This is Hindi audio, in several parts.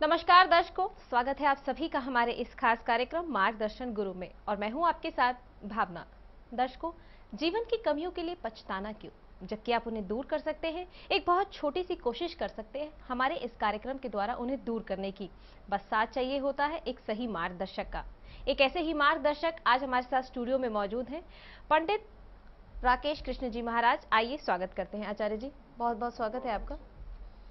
नमस्कार दर्शकों, स्वागत है आप सभी का हमारे इस खास कार्यक्रम मार्गदर्शन गुरु में और मैं हूँ आपके साथ भावना। दर्शकों, जीवन की कमियों के लिए पछताना क्यों? जबकि आप उन्हें दूर कर सकते हैं, एक बहुत छोटी सी कोशिश कर सकते हैं हमारे इस कार्यक्रम के द्वारा उन्हें दूर करने की। बस साथ चाहिए होता है एक सही मार्गदर्शक का। एक ऐसे ही मार्गदर्शक आज हमारे साथ स्टूडियो में मौजूद हैं। पंडित राकेश कृष्ण जी महाराज, आइए स्वागत करते हैं। आचार्य जी बहुत बहुत स्वागत है आपका।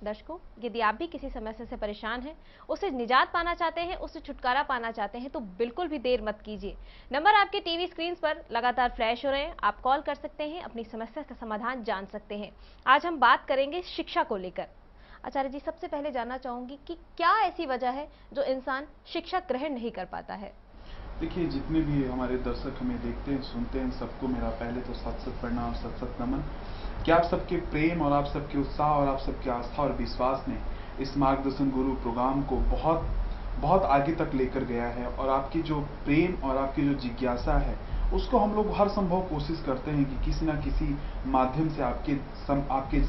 दर्शकों, यदि आप भी किसी समस्या से परेशान हैं उससे निजात पाना चाहते हैं उससे छुटकारा पाना चाहते हैं तो बिल्कुल भी देर मत कीजिए। नंबर आपके टीवी स्क्रीन पर लगातार फ्लैश हो रहे हैं, आप कॉल कर सकते हैं, अपनी समस्या का समाधान जान सकते हैं। आज हम बात करेंगे शिक्षा को लेकर। आचार्य जी, सबसे पहले जानना चाहूँगी कि क्या ऐसी वजह है जो इंसान शिक्षा ग्रहण नहीं कर पाता है? देखिए जितने भी हमारे दर्शक हमें देखते हैं सुनते हैं सबको मेरा पहले तो सत सत प्रणाम सत सत नमन। कि आप सबके प्रेम और आप सबके उत्साह और आप सबकी आस्था और विश्वास ने इस मार्गदर्शन गुरु प्रोग्राम को बहुत बहुत आगे तक लेकर गया है और आपकी जो प्रेम और आपकी जो जिज्ञासा है उसको हम लोग हर संभव कोशिश करते हैं कि किसी ना किसी माध्यम से आपके सम, आपके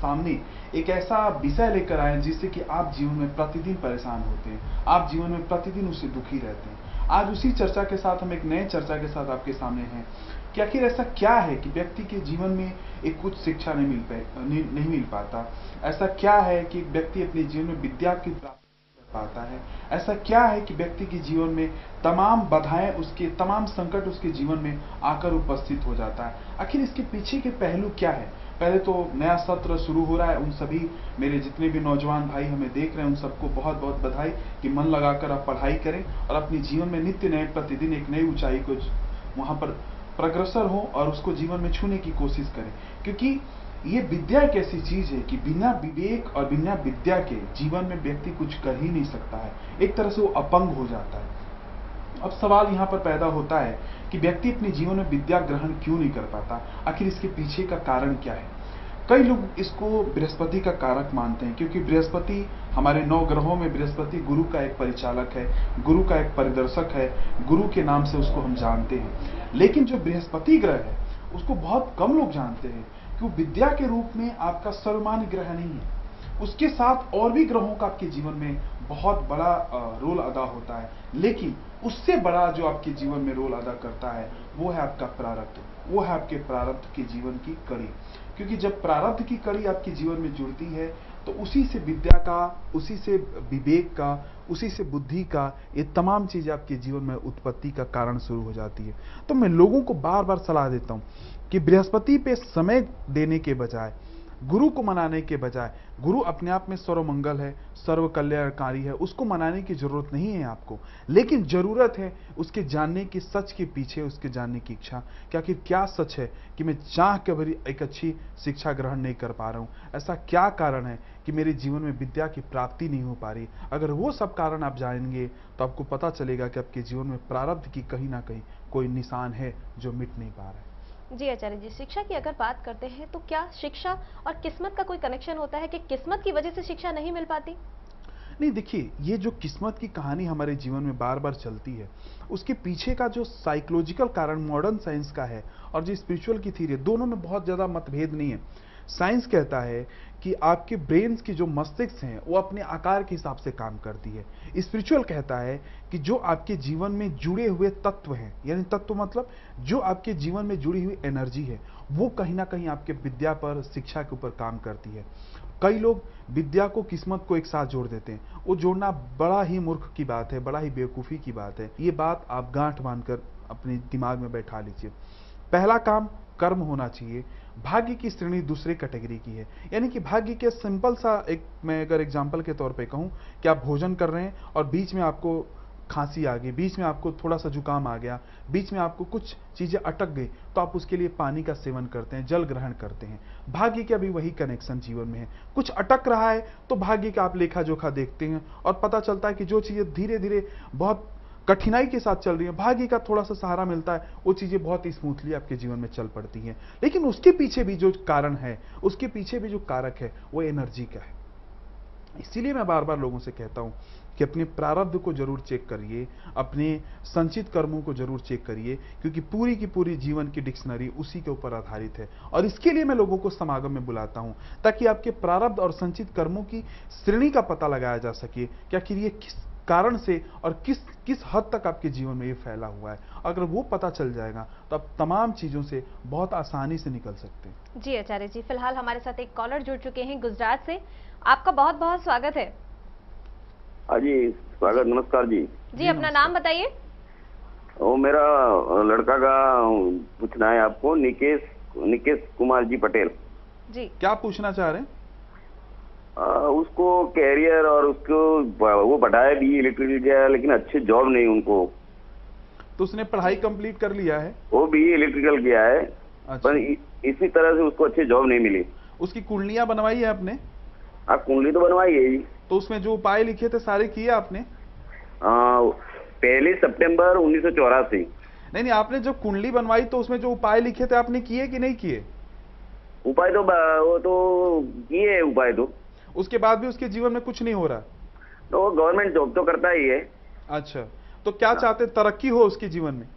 सामने एक ऐसा विषय लेकर आए जिससे कि आप जीवन में प्रतिदिन परेशान होते हैं आप जीवन में प्रतिदिन उससे दुखी रहते हैं। आज उसी चर्चा के साथ हम एक नए चर्चा के साथ आपके सामने हैं। कि आखिर ऐसा क्या है कि व्यक्ति के जीवन में एक कुछ शिक्षा नहीं मिल पाए नहीं, मिल पाता? ऐसा क्या है कि व्यक्ति अपने जीवन में विद्या की प्राप्ति कर पाता है? ऐसा क्या है कि व्यक्ति के जीवन में तमाम बाधाएँ उसके तमाम संकट उसके जीवन में आकर उपस्थित हो जाता है? आखिर इसके पीछे के पहलू क्या है? पहले तो नया सत्र शुरू हो रहा है, उन सभी मेरे जितने भी नौजवान भाई हमें देख रहे हैं, उन सबको बहुत बहुत बधाई कि मन लगाकर आप पढ़ाई करें और अपने जीवन में नित्य नए, प्रतिदिन एक नई ऊंचाई को वहाँ पर प्रग्रसर हो और उसको जीवन में छूने की कोशिश करें। क्योंकि ये विद्या एक ऐसी चीज़ है कि बिना विवेक और बिना विद्या के जीवन में व्यक्ति कुछ कर ही नहीं सकता है। एक तरह से वो अपंग हो जाता है। अब सवाल यहाँ पर पैदा होता है कि व्यक्ति अपने जीवन में विद्या ग्रहण क्यों नहीं कर पाता? आखिर इसके पीछे का कारण क्या है? कई लोग इसको बृहस्पति का कारक मानते हैं, क्योंकि बृहस्पति हमारे नौ ग्रहों में बृहस्पति गुरु का एक परिचालक है, गुरु का एक परिदर्शक है, गुरु के नाम से उसको हम जानते हैं। लेकिन जो बृहस्पति ग्रह है, उसको बहुत कम लोग जानते हैं कि वो विद्या के रूप में आपका सर्वमान्य ग्रह नहीं है। उसके साथ और भी ग्रहों का आपके जीवन में बहुत बड़ा रोल अदा होता है। लेकिन उससे बड़ा जो आपके जीवन में रोल अदा करता है, वो है आपका प्रारब्ध। वो है आपके प्रारब्ध के जीवन की कड़ी। क्योंकि जब प्रारब्ध की कड़ी आपके जीवन में जुड़ती है तो उसी से विद्या का, उसी से विवेक का, उसी से बुद्धि का, ये तमाम चीज़ आपके जीवन में उत्पत्ति का कारण शुरू हो जाती है। तो मैं लोगों को बार बार सलाह देता हूँ कि बृहस्पति पे समय देने के बजाय गुरु को मनाने के बजाय, गुरु अपने आप में सर्वमंगल है सर्व कल्याणकारी है, उसको मनाने की ज़रूरत नहीं है आपको। लेकिन ज़रूरत है उसके जानने की, सच के पीछे उसके जानने की इच्छा। कि आखिर क्या सच है कि मैं चाह के भरी एक अच्छी शिक्षा ग्रहण नहीं कर पा रहा हूँ? ऐसा क्या कारण है कि मेरे जीवन में विद्या की प्राप्ति नहीं हो पा रही? अगर वो सब कारण आप जानेंगे तो आपको पता चलेगा कि आपके जीवन में प्रारब्ध की कहीं ना कहीं कोई निशान है जो मिट नहीं पा रहा है। जी आचार्य जी, शिक्षा की अगर बात करते हैं तो क्या शिक्षा और किस्मत का कोई कनेक्शन होता है कि किस्मत की वजह से शिक्षा नहीं मिल पाती? नहीं, देखिए, ये जो किस्मत की कहानी हमारे जीवन में बार बार चलती है, उसके पीछे का जो साइकोलॉजिकल कारण मॉडर्न साइंस का है और जो स्पिरिचुअल की थीरी है, दोनों में बहुत ज़्यादा मतभेद नहीं है। साइंस कहता है कि आपके ब्रेन की जो मस्तिष्क हैं, वो अपने आकार के हिसाब से काम करती है। स्पिरिचुअल कहता है कि जो आपके जीवन में जुड़े हुए तत्व हैं, यानी तत्व मतलब जो आपके जीवन में जुड़ी हुई एनर्जी है, वो कहीं ना कहीं आपके विद्या पर, शिक्षा के ऊपर काम करती है। कई लोग विद्या को, किस्मत को एक साथ जोड़ देते हैं। वो जोड़ना बड़ा ही मूर्ख की बात है, बड़ा ही बेवकूफ़ी की बात है। ये बात आप गांठ बांधकर अपने दिमाग में बैठा लीजिए। पहला काम कर्म होना चाहिए। भाग्य की श्रेणी दूसरे कैटेगरी की है। यानी कि भाग्य के सिंपल सा एक, मैं अगर एग्जांपल के तौर पे कहूँ कि आप भोजन कर रहे हैं और बीच में आपको खांसी आ गई, बीच में आपको थोड़ा सा जुकाम आ गया, बीच में आपको कुछ चीज़ें अटक गई तो आप उसके लिए पानी का सेवन करते हैं, जल ग्रहण करते हैं। भाग्य के अभी वही कनेक्शन जीवन में है। कुछ अटक रहा है तो भाग्य का आप लेखा जोखा देखते हैं और पता चलता है कि जो चीज़ें धीरे धीरे बहुत कठिनाई के साथ चल रही है, भाग्य का थोड़ा सा सहारा मिलता है, वो चीज़ें बहुत ही स्मूथली आपके जीवन में चल पड़ती हैं। लेकिन उसके पीछे भी जो कारण है, उसके पीछे भी जो कारक है, वो एनर्जी का है। इसीलिए मैं बार बार लोगों से कहता हूँ कि अपने प्रारब्ध को ज़रूर चेक करिए, अपने संचित कर्मों को ज़रूर चेक करिए, क्योंकि पूरी की पूरी जीवन की डिक्शनरी उसी के ऊपर आधारित है। और इसके लिए मैं लोगों को समागम में बुलाता हूँ, ताकि आपके प्रारब्ध और संचित कर्मों की श्रेणी का पता लगाया जा सके कि आखिर ये किस कारण से और किस किस हद तक आपके जीवन में ये फैला हुआ है। अगर वो पता चल जाएगा तो आप तमाम चीज़ों से बहुत आसानी से निकल सकते हैं। जी आचार्य जी, फ़िलहाल हमारे साथ एक कॉलर जुड़ चुके हैं गुजरात से। आपका बहुत बहुत स्वागत है। हाँ जी स्वागत नमस्कार जी। जी अपना नाम बताइए। वो मेरा लड़का का पूछना है आपको निकेश निकेश कुमार जी पटेल। जी। क्या पूछना चाह रहे हैं? अ, उसको कैरियर और उसको वो पढ़ाया भी इलेक्ट्रिकल किया लेकिन अच्छी जॉब नहीं उनको। तो उसने पढ़ाई कंप्लीट कर लिया है? वो भी इलेक्ट्रिकल किया है अच्छा। पर इ, इसी तरह से उसको अच्छी जॉब नहीं मिली। उसकी कुंडलियाँ बनवाई है आपने? आप कुंडली तो बनवाई है जी। तो उसमें जो उपाय लिखे थे सारे किए आपने? अ, पहली सितंबर उन्नीस सौ चौरासी। नहीं नहीं आपने जो कुंडली बनवाई तो उसमें जो उपाय लिखे थे आपने किए कि नहीं किए? उपाय तो वो तो किए उपाय तो। उसके बाद भी उसके जीवन में कुछ नहीं हो रहा? तो गवर्नमेंट जॉब तो करता ही है। अच्छा तो क्या चाहते तरक्की हो उसके जीवन में?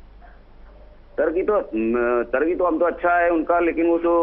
तरक्की तो तरक्की तो हम तो अच्छा है उनका लेकिन वो तो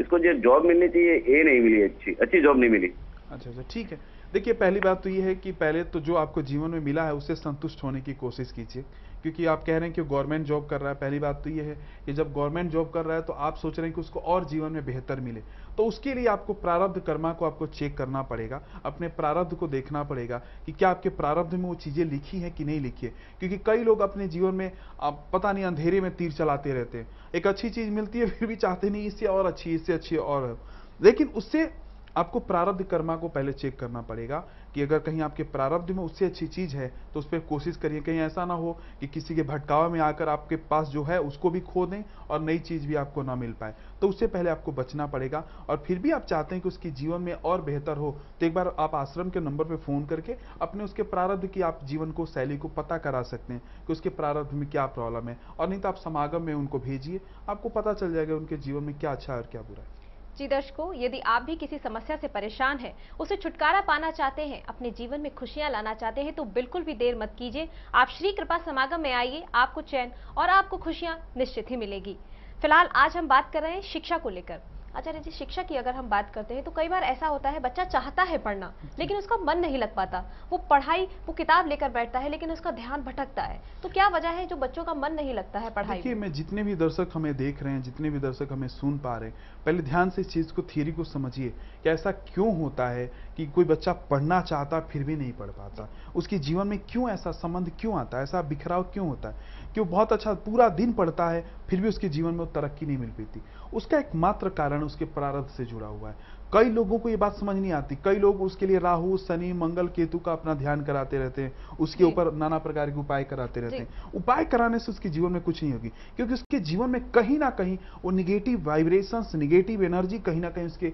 इसको जो जॉब मिलनी चाहिए ये नहीं मिली अच्छी अच्छी जॉब नहीं मिली। अच्छा अच्छा ठीक है। देखिए, पहली बात तो ये है कि पहले तो जो आपको जीवन में मिला है उससे संतुष्ट होने की कोशिश कीजिए। क्योंकि आप कह रहे हैं कि गवर्नमेंट जॉब कर रहा है, पहली बात तो ये है कि जब गवर्नमेंट जॉब कर रहा है तो आप सोच रहे हैं कि उसको और जीवन में बेहतर मिले। तो उसके लिए आपको प्रारब्ध कर्मा को आपको चेक करना पड़ेगा, अपने प्रारब्ध को देखना पड़ेगा कि क्या आपके प्रारब्ध में वो चीज़ें लिखी हैं कि नहीं लिखी है। क्योंकि कई लोग अपने जीवन में, आप पता नहीं, अंधेरे में तीर चलाते रहते हैं। एक अच्छी चीज़ मिलती है, फिर भी चाहते नहीं, इससे और अच्छी, इससे अच्छी और। लेकिन उससे आपको प्रारब्ध कर्मा को पहले चेक करना पड़ेगा कि अगर कहीं आपके प्रारब्ध में उससे अच्छी चीज़ है तो उस पर कोशिश करिए, कहीं ऐसा ना हो कि किसी के भटकावा में आकर आपके पास जो है उसको भी खो दें और नई चीज़ भी आपको ना मिल पाए। तो उससे पहले आपको बचना पड़ेगा और फिर भी आप चाहते हैं कि उसके जीवन में और बेहतर हो तो एक बार आप आश्रम के नंबर पर फ़ोन करके अपने उसके प्रारब्ध की आप जीवन को, शैली को पता करा सकते हैं कि उसके प्रारब्ध में क्या प्रॉब्लम है। और नहीं तो आप समागम में उनको भेजिए, आपको पता चल जाएगा उनके जीवन में क्या अच्छा है और क्या बुरा है। जी दर्शकों यदि आप भी किसी समस्या से परेशान हैं, उसे छुटकारा पाना चाहते हैं, अपने जीवन में खुशियाँ लाना चाहते हैं तो बिल्कुल भी देर मत कीजिए। आप श्री कृपा समागम में आइए, आपको चैन और आपको खुशियाँ निश्चित ही मिलेगी। फ़िलहाल आज हम बात कर रहे हैं शिक्षा को लेकर। आचार्य जी शिक्षा की अगर हम बात करते हैं तो कई बार ऐसा होता है बच्चा चाहता है पढ़ना लेकिन उसका मन नहीं लग पाता। वो पढ़ाई वो किताब लेकर बैठता है लेकिन उसका ध्यान भटकता है। तो क्या वजह है जो बच्चों का मन नहीं लगता है पढ़ाई देखिए में? जितने भी दर्शक हमें देख रहे हैं जितने भी दर्शक हमें सुन पा रहे हैं पहले ध्यान से इस चीज़ को थियरी को समझिए कि ऐसा क्यों होता है कि कोई बच्चा पढ़ना चाहता फिर भी नहीं पढ़ पाता। उसके जीवन में क्यों ऐसा संबंध क्यों आता है ऐसा बिखराव क्यों होता है? कि वो बहुत अच्छा पूरा दिन पढ़ता है फिर भी उसके जीवन में तरक्की नहीं मिल पाती। उसका एकमात्र कारण उसके प्रारब्ध से जुड़ा हुआ है। कई लोगों को ये बात समझ नहीं आती। कई लोग उसके लिए राहु शनि मंगल केतु का अपना ध्यान कराते रहते हैं। उसके ऊपर नाना प्रकार के उपाय कराते रहते हैं। उपाय कराने से उसके जीवन में कुछ नहीं होगी। क्योंकि उसके जीवन में कहीं ना कहीं वो निगेटिव वाइब्रेशंस निगेटिव एनर्जी कहीं ना कहीं उसके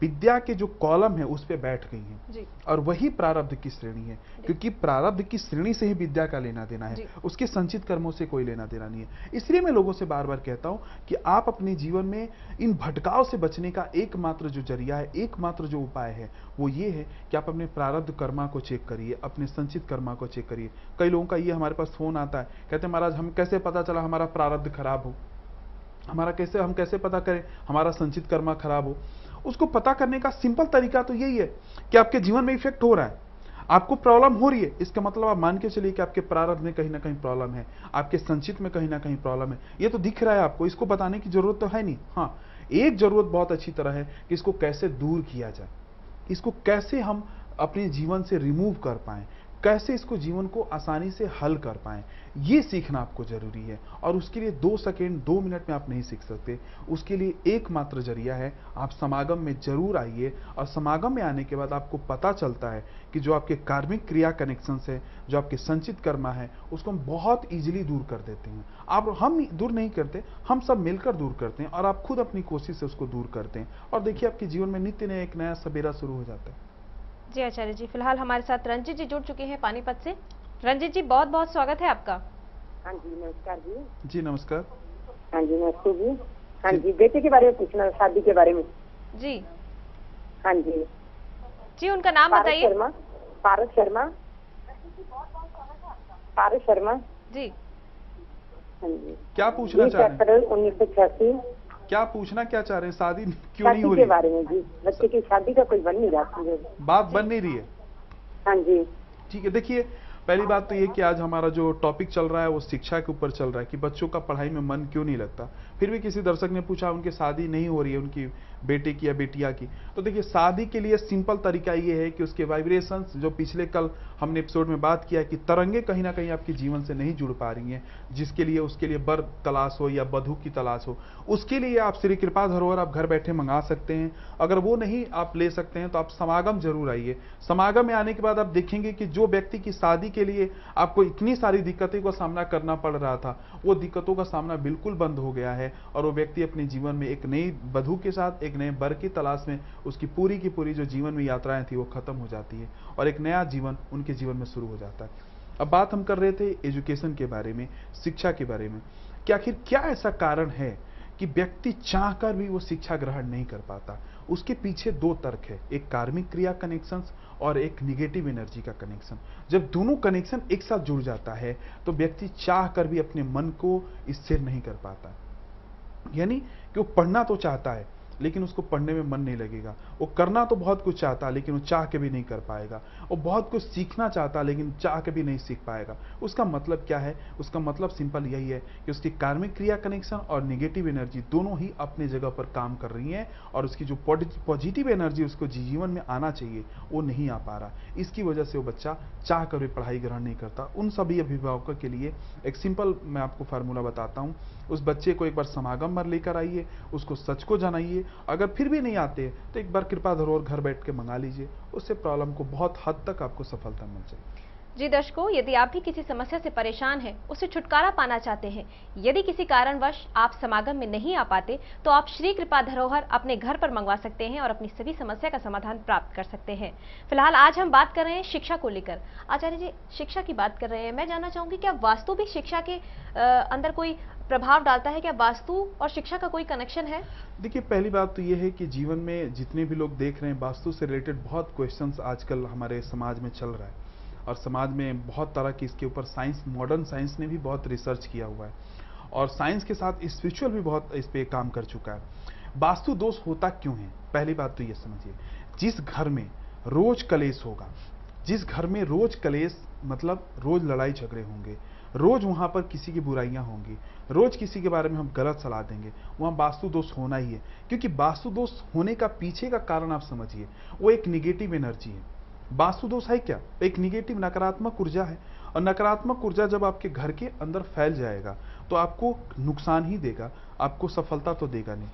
विद्या के जो कॉलम है उस पर बैठ गई है। जी। और वही प्रारब्ध की श्रेणी है। क्योंकि प्रारब्ध की श्रेणी से ही विद्या का लेना देना है। उसके संचित कर्मों से कोई लेना देना नहीं है। इसलिए मैं लोगों से बार बार कहता हूँ कि आप अपने जीवन में इन भटकाव से बचने का एकमात्र जो ज़रिया है एकमात्र जो उपाय है वो ये है कि आप अपने प्रारब्ध कर्मा को चेक करिए अपने संचित कर्मा को चेक करिए। कई लोगों का ये हमारे पास फ़ोन आता है कहते हैं महाराज हम कैसे पता चला हमारा प्रारब्ध खराब हो? हमारा कैसे हम कैसे पता करें? हमारा संचित कर्मा खराब हो? उसको पता करने का सिंपल तरीका तो यही है कि आपके जीवन में इफ़ेक्ट हो रहा है। आपको प्रॉब्लम हो रही है, इसका मतलब आप मान के चलिए कि आपके प्रारब्ध में कहीं ना कहीं प्रॉब्लम है, आपके संचित में कहीं ना कहीं प्रॉब्लम है। ये तो दिख रहा है आपको, इसको बताने की ज़रूरत तो है नहीं। हाँ एक ज़रूरत बहुत अच्छी तरह है कि इसको कैसे दूर किया जाए, इसको कैसे हम अपने जीवन से रिमूव कर पाएँ कैसे इसको जीवन को आसानी से हल कर पाएँ? ये सीखना आपको ज़रूरी है। और उसके लिए दो सेकेंड, दो मिनट में आप नहीं सीख सकते। उसके लिए एकमात्र ज़रिया है, आप समागम में ज़रूर आइए। और समागम में आने के बाद आपको पता चलता है कि जो आपके कार्मिक क्रिया कनेक्शन है, जो आपके संचित कर्मा है, उसको हम बहुत ईजिली दूर कर देते हैं। आप हम दूर नहीं करते, हम सब मिलकर दूर करते हैं और आप खुद अपनी कोशिश से उसको दूर करते हैं। और देखिए, आपके जीवन में नित्य नया एक नया सवेरा शुरू हो जाता है। जी आचार्य जी फ़िलहाल हमारे साथ रंजित जी जुड़ चुके हैं पानीपत से। रंजित जी बहुत बहुत स्वागत है आपका। हाँ जी नमस्कार जी। जी नमस्कार। हाँ जी नमस्ते जी। हाँ जी। बेटे के बारे में पूछना शादी के बारे में। जी। हाँ जी। जी उनका नाम बताइए। शर्मा। पारस शर्मा। पारस शर्मा। जी। हाँ जी। क्या पूछना चाह रहे हैं? उन्नीस सौ छियासी। क्या पूछना क्या चाह रहे हैं? शादी क्यों नहीं हो हो के रही बारे में जी। बच्चे की शादी का कोई बन नहीं रहा बात बन नहीं रही है? हाँ जी। ठीक है देखिए पहली बात तो ये कि आज हमारा जो टॉपिक चल रहा है वो शिक्षा के ऊपर चल रहा है कि बच्चों का पढ़ाई में मन क्यों नहीं लगता? फिर भी किसी दर्शक ने पूछा, उनकी शादी नहीं हो रही है, उनकी बेटे की या बेटिया की? तो देखिए, शादी के लिए सिंपल तरीका ये है कि उसके वाइब्रेशंस जो पिछले कल हमने एपिसोड में बात किया कि तरंगे कहीं ना कहीं आपके जीवन से नहीं जुड़ पा रही हैं, जिसके लिए, उसके लिए बर तलाश हो या बधु की तलाश हो। उसके लिए आप श्री कृपा धरोहर आप घर बैठे मंगा सकते हैं। अगर वो नहीं आप ले सकते हैं तो आप समागम ज़रूर आइए। समागम में आने के बाद आप देखेंगे कि जो व्यक्ति की शादी के लिए आपको इतनी सारी दिक्कतें का सामना करना पड़ रहा था, वो दिक्कतों का सामना बिल्कुल बंद हो गया है। और वो व्यक्ति अपने जीवन में एक नई बधु के साथ, एक नए बर की तलाश में, उसकी पूरी की पूरी जो जीवन में यात्राएँ थी, वो खत्म हो जाती है और एक नया जीवन उनके जीवन में शुरू हो जाता है। अब बात हम कर रहे थे एजुकेशन के बारे में, शिक्षा के बारे में। कि आखिर क्या ऐसा कारण है कि व्यक्ति चाहकर भी वो शिक्षा ग्रहण नहीं कर पाता? उसके पीछे दो तर्क है, एक कार्मिक क्रिया कनेक्शन और एक निगेटिव एनर्जी का कनेक्शन जब दोनों कनेक्शन एक साथ जुड़ जाता है तो व्यक्ति चाह कर भी अपने मन को स्थिर नहीं कर पाता। यानी कि वो पढ़ना तो चाहता है, लेकिन उसको पढ़ने में मन नहीं लगेगा। वो करना तो बहुत कुछ चाहता है, लेकिन वो चाह के भी नहीं कर पाएगा। वो बहुत कुछ सीखना चाहता, लेकिन चाह के भी नहीं सीख पाएगा। उसका मतलब क्या है? उसका मतलब सिंपल यही है कि उसकी कार्मिक क्रिया कनेक्शन और निगेटिव एनर्जी दोनों ही अपने जगह पर काम कर रही हैं और उसकी जो पॉजिटिव एनर्जी उसको जीवन में आना चाहिए, वो नहीं आ पा रहा। इसकी वजह से वो बच्चा चाह कर भी पढ़ाई ग्रहण नहीं करता। उन सभी अभिभावकों के लिए एक सिंपल मैं आपको फार्मूला बताता हूँ। उस बच्चे को एक बार समागम पर लेकर आइए, उसको सच को जनाइए। अगर फिर भी नहीं आते तो एक बार कृपा धरोहर घर बैठ के मंगा लीजिए। उससे प्रॉब्लम को बहुत हद तक आपको सफलता मिल जाएगी। जी दर्शकों, यदि आप भी किसी समस्या से परेशान हैं, उससे छुटकारा पाना चाहते हैं, यदि किसी कारणवश आप समागम में नहीं आ पाते तो आप श्री कृपा धरोहर अपने घर पर मंगवा सकते हैं और अपनी सभी समस्या का समाधान प्राप्त कर सकते हैं। फ़िलहाल आज हम बात कर रहे हैं शिक्षा को लेकर। आचार्य जी, शिक्षा की बात कर रहे हैं। मैं जानना चाहूँगी, क्या वास्तु भी शिक्षा के अंदर कोई प्रभाव डालता है? क्या वास्तु और शिक्षा का कोई कनेक्शन है? देखिए, पहली बात तो ये है कि जीवन में जितने भी लोग देख रहे हैं, वास्तु से रिलेटेड बहुत क्वेश्चंस आजकल हमारे समाज में चल रहा है। और समाज में बहुत तरह की इसके ऊपर साइंस मॉडर्न साइंस ने भी बहुत रिसर्च किया हुआ है। और साइंस के साथ स्पिरिचुअल भी बहुत इस पे काम कर चुका है। वास्तु दोष होता क्यों है? पहली बात तो ये समझिए। जिस घर में रोज कलेश होगा, जिस घर में रोज कलेश मतलब रोज लड़ाई झगड़े होंगे, रोज वहाँ पर किसी की बुराइयाँ होंगी रोज किसी के बारे में हम गलत सलाह देंगे वहाँ वास्तु दोष होना ही है। क्योंकि वास्तु दोष होने का पीछे का कारण आप समझिए, वो एक निगेटिव एनर्जी है। वास्तु दोष है क्या? एक निगेटिव नकारात्मक ऊर्जा है। और नकारात्मक ऊर्जा जब आपके घर के अंदर फैल जाएगा तो आपको नुकसान ही देगा, आपको सफलता तो देगा नहीं।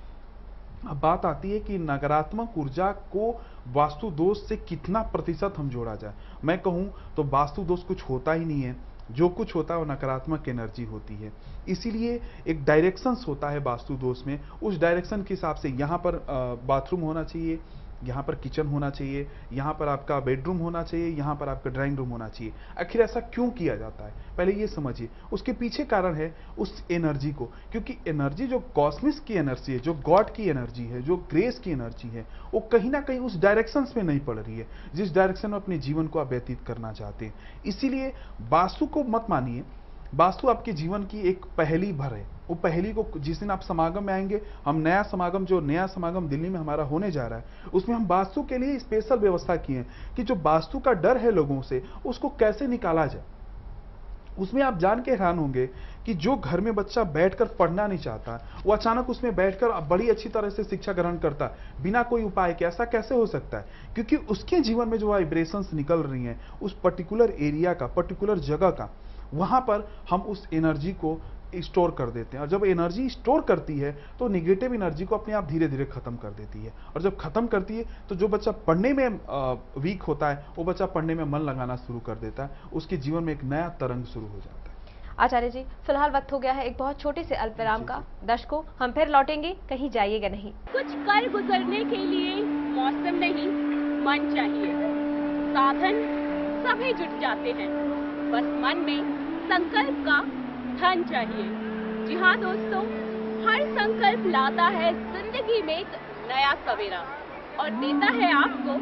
अब बात आती है कि नकारात्मक ऊर्जा को वास्तु दोष से कितना प्रतिशत हम जोड़ा जाए। मैं कहूँ तो वास्तु दोष कुछ होता ही नहीं है। जो कुछ होता है वो नकारात्मक एनर्जी होती है। इसीलिए एक डायरेक्शंस होता है वास्तु दोष में। उस डायरेक्शन के हिसाब से यहाँ पर बाथरूम होना चाहिए। यहाँ पर किचन होना चाहिए, यहाँ पर आपका बेडरूम होना चाहिए, यहाँ पर आपका ड्राइंग रूम होना चाहिए। आखिर ऐसा क्यों किया जाता है? पहले ये समझिए, उसके पीछे कारण है उस एनर्जी को, क्योंकि एनर्जी जो कॉस्मिक्स की एनर्जी है, जो गॉड की एनर्जी है, जो ग्रेस की एनर्जी है, वो कहीं ना कहीं उस डायरेक्शन में नहीं पड़ रही है, जिस डायरेक्शन में अपने जीवन को आप व्यतीत करना चाहते हैं। इसीलिए वास्तु को मत मानिए वास्तु आपके जीवन की एक पहली भर है। वो पहली को जिस दिन आप समागम में आएँगे, हम नया समागम जो नया समागम दिल्ली में हमारा होने जा रहा है, उसमें हम वास्तु के लिए स्पेशल व्यवस्था किए हैं कि जो वास्तु का डर है लोगों से, उसको कैसे निकाला जाए। उसमें आप जान के हैरान होंगे कि जो घर में बच्चा बैठकर पढ़ना नहीं चाहता, वो अचानक उसमें बैठकर बड़ी अच्छी तरह से शिक्षा ग्रहण करता बिना कोई उपाय के, ऐसा कैसे हो सकता है? क्योंकि उसके जीवन में जो वाइब्रेशंस निकल रही हैं, उस पर्टिकुलर एरिया का पर्टिकुलर जगह का वहाँ पर हम उस एनर्जी को स्टोर कर देते हैं। और जब एनर्जी स्टोर करती है तो निगेटिव एनर्जी को अपने आप धीरे धीरे खत्म कर देती है। और जब खत्म करती है तो जो बच्चा पढ़ने में वीक होता है वो बच्चा पढ़ने में मन लगाना शुरू कर देता है। उसके जीवन में एक नया तरंग शुरू हो जाता है। आचार्य जी फ़िलहाल वक्त हो गया है एक बहुत छोटे से अल्प विराम का। दर्शकों हम फिर लौटेंगे कहीं जाइएगा नहीं। कुछ कर गुजरने के लिए मौसम नहीं मन चाहिए। साधन सभी जुट जाते हैं बस मन में संकल्प का धन चाहिए। जी हाँ दोस्तों, हर संकल्प लाता है ज़िंदगी में एक नया सवेरा और देता है आपको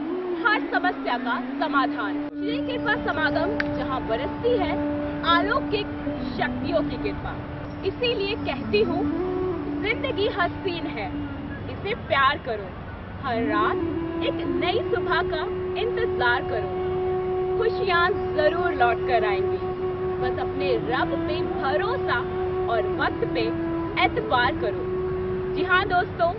हर समस्या का समाधान। श्री कृपा समागम जहाँ बरसती है अलौकिक शक्तियों की कृपा। इसीलिए कहती हूँ, ज़िंदगी हसीन है, इसे प्यार करो। हर रात एक नई सुबह का इंतज़ार करो। खुशियाँ ज़रूर लौट कर आएँगी। बस अपने रब पे भरोसा और वक्त पे एतबार करो। जी हाँ दोस्तों,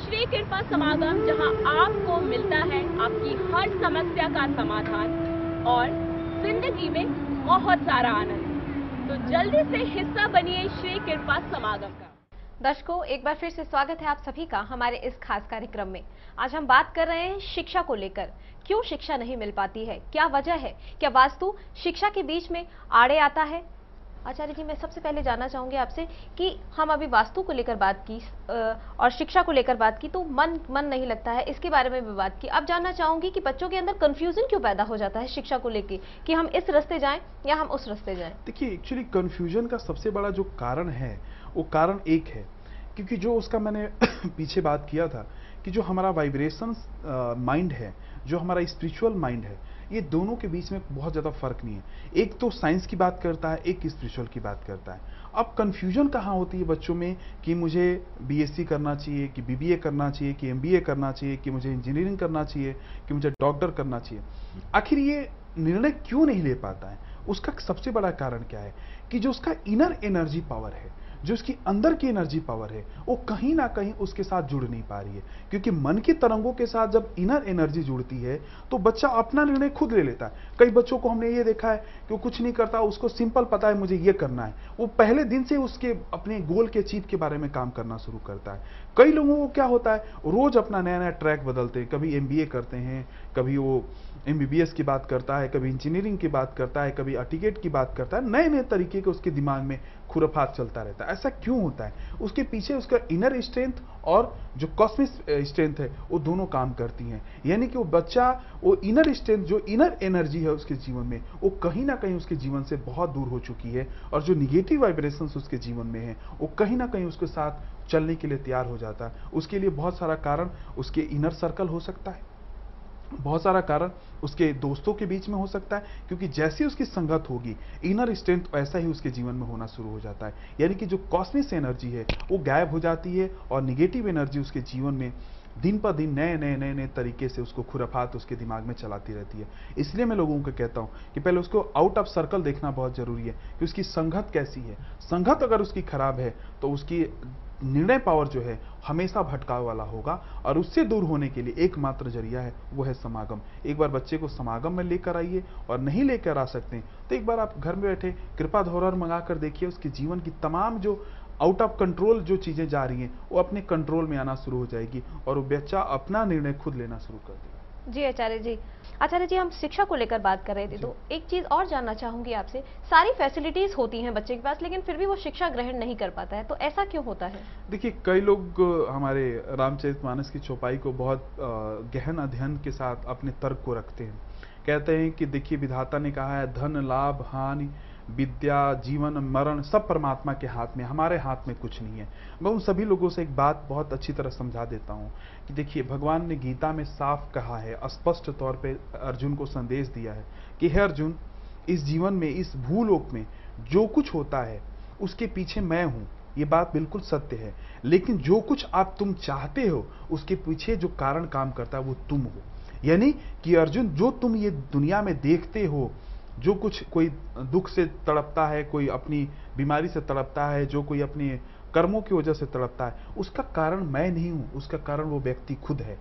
श्री कृपा समागम जहाँ आपको मिलता है आपकी हर समस्या का समाधान और ज़िंदगी में बहुत सारा आनंद। तो जल्दी से हिस्सा बनिए श्री कृपा समागम। दर्शकों, एक बार फिर से स्वागत है आप सभी का हमारे इस खास कार्यक्रम में। आज हम बात कर रहे हैं शिक्षा को लेकर। क्यों शिक्षा नहीं मिल पाती है? क्या वजह है? क्या वास्तु शिक्षा के बीच में आड़े आता है? आचार्य जी, मैं सबसे पहले जानना चाहूँगी आपसे कि हम अभी वास्तु को लेकर बात की और शिक्षा को लेकर बात की तो मन मन नहीं लगता है। इसके बारे में भी बात की। अब जानना चाहूँगी कि बच्चों के अंदर कंफ्यूजन क्यों पैदा हो जाता है शिक्षा को लेकर कि हम इस रास्ते जाएँ या हम उस रास्ते जाएँ? देखिए एक्चुअली कंफ्यूजन का सबसे बड़ा जो कारण है वो कारण एक है। क्योंकि जो उसका मैंने पीछे बात किया था कि जो हमारा वाइब्रेशन माइंड है, जो हमारा स्पिरिचुअल माइंड है, ये दोनों के बीच में बहुत ज़्यादा फ़र्क नहीं है। एक तो साइंस की बात करता है, एक स्पिरिचुअल की बात करता है। अब कन्फ्यूज़न कहाँ होती है बच्चों में कि मुझे बीएससी करना चाहिए, कि बीबीए करना चाहिए, कि एमबीए करना चाहिए, कि मुझे इंजीनियरिंग करना चाहिए, कि मुझे डॉक्टर करना चाहिए? आखिर ये निर्णय क्यों नहीं ले पाता है? उसका सबसे बड़ा कारण क्या है? कि जो उसका इनर एनर्जी पावर है जो उसकी अंदर की एनर्जी पावर है, वो कहीं ना कहीं उसके साथ जुड़ नहीं पा रही है। क्योंकि मन की तरंगों के साथ जब इनर एनर्जी जुड़ती है तो बच्चा अपना निर्णय खुद ले लेता है। कई बच्चों को हमने ये देखा है कि वो कुछ नहीं करता, उसको सिंपल पता है, मुझे ये करना है। वो पहले दिन से उसके अपने गोल के अचीव के बारे में काम करना शुरू करता है। कई लोगों को क्या होता है, रोज अपना नया नया ट्रैक बदलते हैं, कभी एमबीए करते हैं, कभी वो एमबीबीएस की बात करता है, कभी इंजीनियरिंग की बात करता है, कभी अटिकेट की बात करता है नए नए तरीके के उसके दिमाग में खुरफात चलता रहता है। ऐसा क्यों होता है? उसके पीछे उसका इनर स्ट्रेंथ और जो कॉस्मिक स्ट्रेंथ है, वो दोनों काम करती हैं। यानी कि वो बच्चा, वो इनर स्ट्रेंथ जो इनर एनर्जी है उसके जीवन में, वो कहीं ना कहीं उसके जीवन से बहुत दूर हो चुकी है और जो निगेटिव वाइब्रेशंस उसके जीवन में है, वो कहीं ना कहीं उसके साथ चलने के लिए तैयार हो जाता है। उसके लिए बहुत सारा कारण उसके इनर सर्कल हो सकता है। बहुत सारा कारण उसके दोस्तों के बीच में हो सकता है, क्योंकि जैसी उसकी संगत होगी इनर स्ट्रेंथ ऐसा ही उसके जीवन में होना शुरू हो जाता है। यानी कि जो कॉस्मिक एनर्जी है, वो गायब हो जाती है और निगेटिव एनर्जी उसके जीवन में दिन पर दिन नए नए नए नए तरीके से उसको खुरफात उसके दिमाग में चलाती रहती है। इसलिए मैं लोगों को कहता हूँ कि पहले उसको आउट ऑफ़ सर्कल देखना बहुत ज़रूरी है कि उसकी संगत कैसी है। संगत अगर उसकी खराब है तो उसकी निर्णय पावर जो है हमेशा भटकाव वाला होगा और उससे दूर होने के लिए एकमात्र ज़रिया है, वो है समागम। एक बार बच्चे को समागम में लेकर आइए और नहीं लेकर आ सकते तो एक बार आप घर में बैठे, कृपा धोरर मंगा कर देखिए, उसके जीवन की तमाम जो आउट ऑफ़ कंट्रोल जो चीज़ें जा रही हैं, वो अपने कंट्रोल में आना शुरू हो जाएगी और वो बच्चा अपना निर्णय खुद लेना शुरू कर देगा। जी आचार्य जी। आचार्य जी हम शिक्षा को लेकर बात कर रहे थे तो एक चीज़ और जानना चाहूँगी आपसे। सारी फैसिलिटीज़ होती हैं बच्चे के पास लेकिन फिर भी वो शिक्षा ग्रहण नहीं कर पाता है तो ऐसा क्यों होता है? देखिए कई लोग हमारे रामचरित मानस की चौपाई को बहुत गहन अध्ययन के साथ अपने तर्क को रखते हैं। कहते हैं कि देखिए विधाता ने कहा है धन लाभ हानि विद्या, जीवन, मरण सब परमात्मा के हाथ में, हमारे हाथ में कुछ नहीं है। मैं उन सभी लोगों से एक बात बहुत अच्छी तरह समझा देता हूँ कि देखिए, भगवान ने गीता में साफ़ कहा है स्पष्ट तौर पे अर्जुन को संदेश दिया है कि, हे अर्जुन, इस जीवन में, इस भूलोक में जो कुछ होता है, उसके पीछे मैं हूँ। ये बात बिल्कुल सत्य है। लेकिन जो कुछ आप तुम चाहते हो, उसके पीछे जो कारण काम करता है, वो तुम हो। यानी कि अर्जुन, जो तुम ये दुनिया में देखते हो जो कुछ कोई दुख से तड़पता है, कोई अपनी बीमारी से तड़पता है, जो कोई अपने कर्मों की वजह से तड़पता है, उसका कारण मैं नहीं हूँ, उसका कारण वो व्यक्ति खुद है।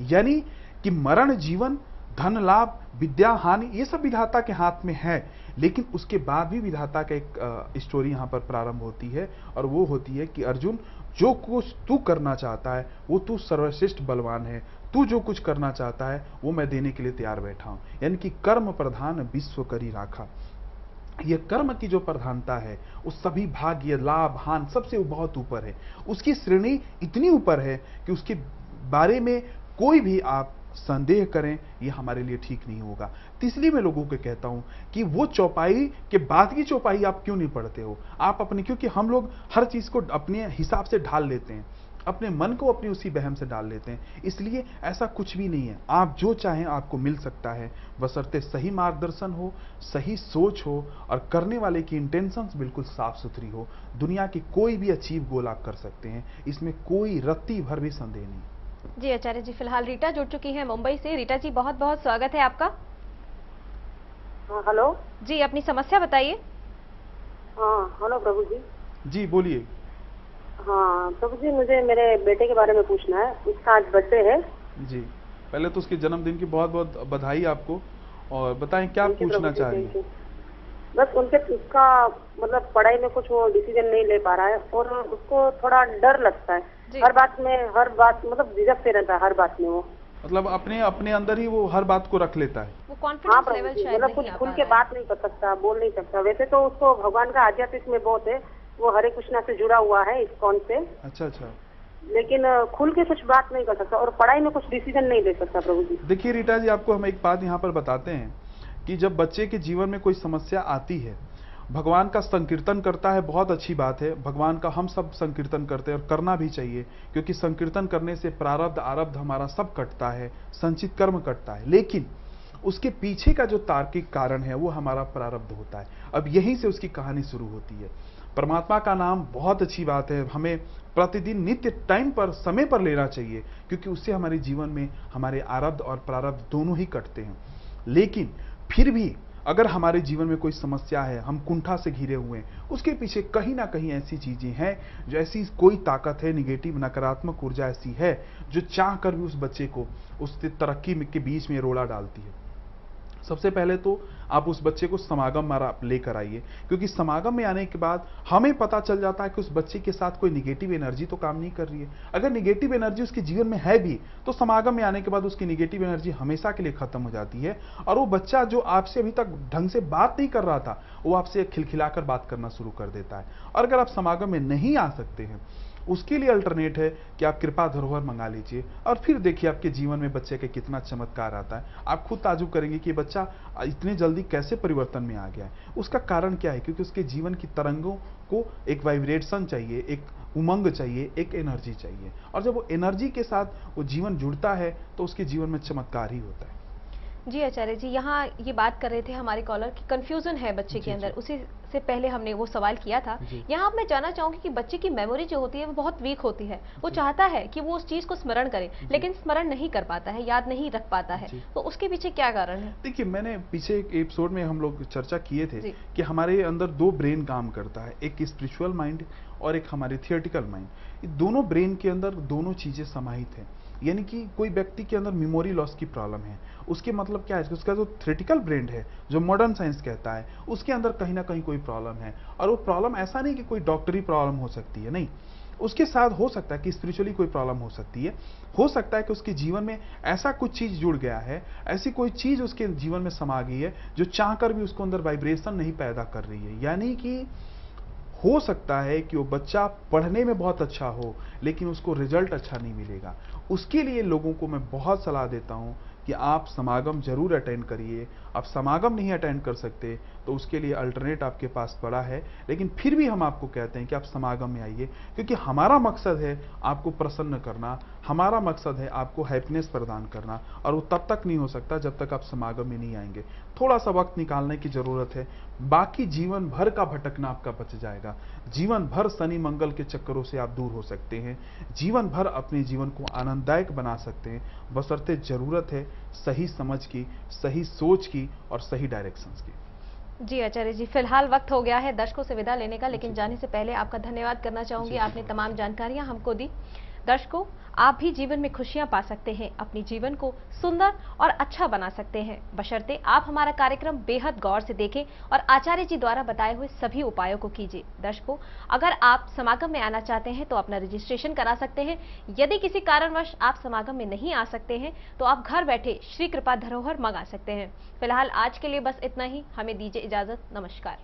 यानी कि मरण जीवन, धन लाभ, विद्या, हानि, ये सब विधाता के हाथ में है, लेकिन उसके बाद भी विधाता का एक स्टोरी यहाँ पर प्रारंभ होती है, और वो होती है कि अर्जुन, जो कुछ तू करना चाहता है, वो तू सर्वश्रेष्ठ बलवान है तू जो कुछ करना चाहता है, वो मैं देने के लिए तैयार बैठा हूँ। यानी कि कर्म प्रधान विश्व करी राखा। ये कर्म की जो प्रधानता है, उस सभी भाग्य, लाभ, हान, सबसे बहुत ऊपर है। उसकी श्रेणी इतनी ऊपर है कि उसके बारे में कोई भी आप संदेह करें, ये हमारे लिए ठीक नहीं होगा। तो इसलिए मैं लोगों को कहता हूँ कि वो चौपाई के बाद की चौपाई आप क्यों नहीं पढ़ते हो? आप अपने, क्योंकि हम लोग हर चीज़ को अपने हिसाब से ढाल लेते हैं। अपने मन को अपनी उसी बहम से डाल लेते हैं। इसलिए ऐसा कुछ भी नहीं है। आप जो चाहें आपको मिल सकता है। बसरते सही मार्गदर्शन हो सही सोच हो और करने वाले की इंटेंशंस बिल्कुल साफ़ सुथरी हो। दुनिया की कोई भी अचीव गोल आप कर सकते हैं। इसमें कोई रत्ती भर भी संदेह नहीं। जी आचार्य जी फ़िलहाल रीटा जुड़ चुकी है मुंबई से। रीटा जी बहुत बहुत स्वागत है आपका। हाँ हेलो जी अपनी समस्या बताइए। हाँ हेलो प्रभु जी। जी बोलिए। हाँ प्रभु जी मुझे मेरे बेटे के बारे में पूछना है। उसका आज बर्थडे है। जी पहले तो उसके जन्मदिन की बहुत बहुत बधाई आपको और बताएँ क्या पूछना चाह रही हैं बस उनके उसका मतलब पढ़ाई में कुछ वो डिसीज़न नहीं ले पा रहा है और उसको थोड़ा डर लगता है। हर बात में हर बात मतलब झिझकते रहता है हर बात में वो। मतलब अपने अपने अंदर ही वो हर बात को रख लेता है। वो हाँ कॉन्फिडेंस लेवल शायद मतलब कुछ खुल के बात नहीं कर सकता बोल नहीं सकता। वैसे तो उसको भगवान का आध्यात्मिक में बहुत है। वो हरे कृष्णा से जुड़ा हुआ है इस्कॉन से? अच्छा अच्छा। लेकिन खुल के कुछ बात नहीं कर सकता और पढ़ाई में कुछ डिसीज़न नहीं ले सकता प्रभु जी। देखिए रीटा जी आपको हम एक बात यहाँ पर बताते हैं कि जब बच्चे के जीवन में कोई समस्या आती है भगवान का संकीर्तन करता है बहुत अच्छी बात है। भगवान का हम सब संकीर्तन करते हैं और करना भी चाहिए क्योंकि संकीर्तन करने से प्रारब्ध आरब्ध हमारा सब कटता है संचित कर्म कटता है। लेकिन उसके पीछे का जो तार्किक कारण है वो हमारा प्रारब्ध होता है। अब यहीं से उसकी कहानी शुरू होती है। परमात्मा का नाम बहुत अच्छी बात है। हमें प्रतिदिन नित्य टाइम पर, समय पर लेना चाहिए, क्योंकि उससे हमारे जीवन में हमारे आरब्ध और प्रारब्ध दोनों ही कटते हैं। लेकिन फिर भी अगर हमारे जीवन में कोई समस्या है, हम कुंठा से घिरे हुए हैं, उसके पीछे कहीं ना कहीं ऐसी चीज़ें हैं जो ऐसी कोई ताकत है निगेटिव नकारात्मक ऊर्जा ऐसी है, जो चाह कर भी उस बच्चे को उस तरक्की के बीच में रोड़ा डालती है। सबसे पहले तो आप उस बच्चे को समागम में लेकर आइए, क्योंकि समागम में आने के बाद हमें पता चल जाता है कि उस बच्चे के साथ कोई निगेटिव एनर्जी तो काम नहीं कर रही है। अगर निगेटिव एनर्जी उसके जीवन में है भी तो समागम में आने के बाद उसकी निगेटिव एनर्जी हमेशा के लिए खत्म हो जाती है। और वो बच्चा जो आपसे अभी तक ढंग से बात नहीं कर रहा था, वो आपसे खिलखिलाकर बात करना शुरू कर देता है। और अगर आप समागम में नहीं आ सकते हैं उसके लिए अल्टरनेट है कि आप कृपा धरोहर मंगा लीजिए। और फिर देखिए आपके जीवन में बच्चे का कितना चमत्कार आता है। आप खुद ताजुब करेंगे कि बच्चा इतने जल्दी कैसे परिवर्तन में आ गया है। उसका कारण क्या है? क्योंकि उसके जीवन की तरंगों को एक वाइब्रेशन चाहिए एक उमंग चाहिए एक एनर्जी चाहिए। और जब वो एनर्जी के साथ वो जीवन जुड़ता है तो उसके जीवन में चमत्कार ही होता है। जी आचार्य जी यहाँ ये बात कर रहे थे हमारे कॉलर की कंफ्यूजन है बच्चे के अंदर। उसी से पहले हमने वो सवाल किया था। यहाँ मैं जानना चाहूँगी कि बच्चे की मेमोरी जो होती है वो बहुत वीक होती है। वो चाहता है कि वो उस चीज़ को स्मरण करे लेकिन स्मरण नहीं कर पाता है याद नहीं रख पाता है। तो उसके पीछे क्या कारण है? देखिए मैंने पीछे एक एपिसोड में हम लोग चर्चा किए थे कि हमारे अंदर दो ब्रेन काम करता है एक स्पिरिचुअल माइंड और एक हमारे थियोटिकल माइंड दोनों ब्रेन के अंदर दोनों चीज़ें समाहित हैं। यानी कि कोई व्यक्ति के अंदर मेमोरी लॉस की प्रॉब्लम है। उसके मतलब क्या है? उसका जो थ्रेटिकल ब्रेन है, जो मॉडर्न साइंस कहता है, उसके अंदर कहीं ना कहीं कोई प्रॉब्लम है। और वो प्रॉब्लम ऐसा नहीं कि कोई डॉक्टरी प्रॉब्लम हो सकती है, नहीं। उसके साथ हो सकता है कि स्पिरिचुअली कोई प्रॉब्लम हो सकती है। हो सकता है कि उसके जीवन में ऐसा कुछ चीज़ जुड़ गया है, ऐसी कोई चीज़ उसके जीवन में समा गई है, जो चाहकर भी उसको अंदर वाइब्रेशन नहीं पैदा कर रही है। यानी कि हो सकता है कि वो बच्चा पढ़ने में बहुत अच्छा हो, लेकिन उसको रिज़ल्ट अच्छा नहीं मिलेगा। उसके लिए लोगों को मैं बहुत सलाह देता हूँ कि आप समागम ज़रूर अटेंड करिए आप समागम नहीं अटेंड कर सकते तो उसके लिए अल्टरनेट आपके पास पड़ा है। लेकिन फिर भी हम आपको कहते हैं कि आप समागम में आइए, क्योंकि हमारा मकसद है आपको प्रसन्न करना, हमारा मकसद है आपको हैप्पीनेस प्रदान करना, और वो तब तक नहीं हो सकता जब तक आप समागम में नहीं आएँगे। थोड़ा सा वक्त निकालने की ज़रूरत है। बाकी जीवन भर का भटकना आपका बच जाएगा। जीवन भर शनि मंगल के चक्करों से आप दूर हो सकते हैं। जीवन भर अपने जीवन को आनंददायक बना सकते हैं। बसरते ज़रूरत है सही समझ की, सही सोच की और सही डायरेक्शंस की। जी आचार्य जी फ़िलहाल वक्त हो गया है दर्शकों से विदा लेने का लेकिन जाने से पहले आपका धन्यवाद करना चाहूँगी। आपने तमाम जानकारियाँ हमको दी। दर्शकों, आप भी जीवन में खुशियाँ पा सकते हैं, अपने जीवन को सुंदर और अच्छा बना सकते हैं। बशर्ते आप हमारा कार्यक्रम बेहद गौर से देखें और आचार्य जी द्वारा बताए हुए सभी उपायों को कीजिए। दर्शकों, अगर आप समागम में आना चाहते हैं तो अपना रजिस्ट्रेशन करा सकते हैं। यदि किसी कारणवश आप समागम में नहीं आ सकते हैं तो आप घर बैठे श्री कृपा धरोहर मंगा सकते हैं। फ़िलहाल आज के लिए बस इतना ही। हमें दीजिए इजाज़त। नमस्कार।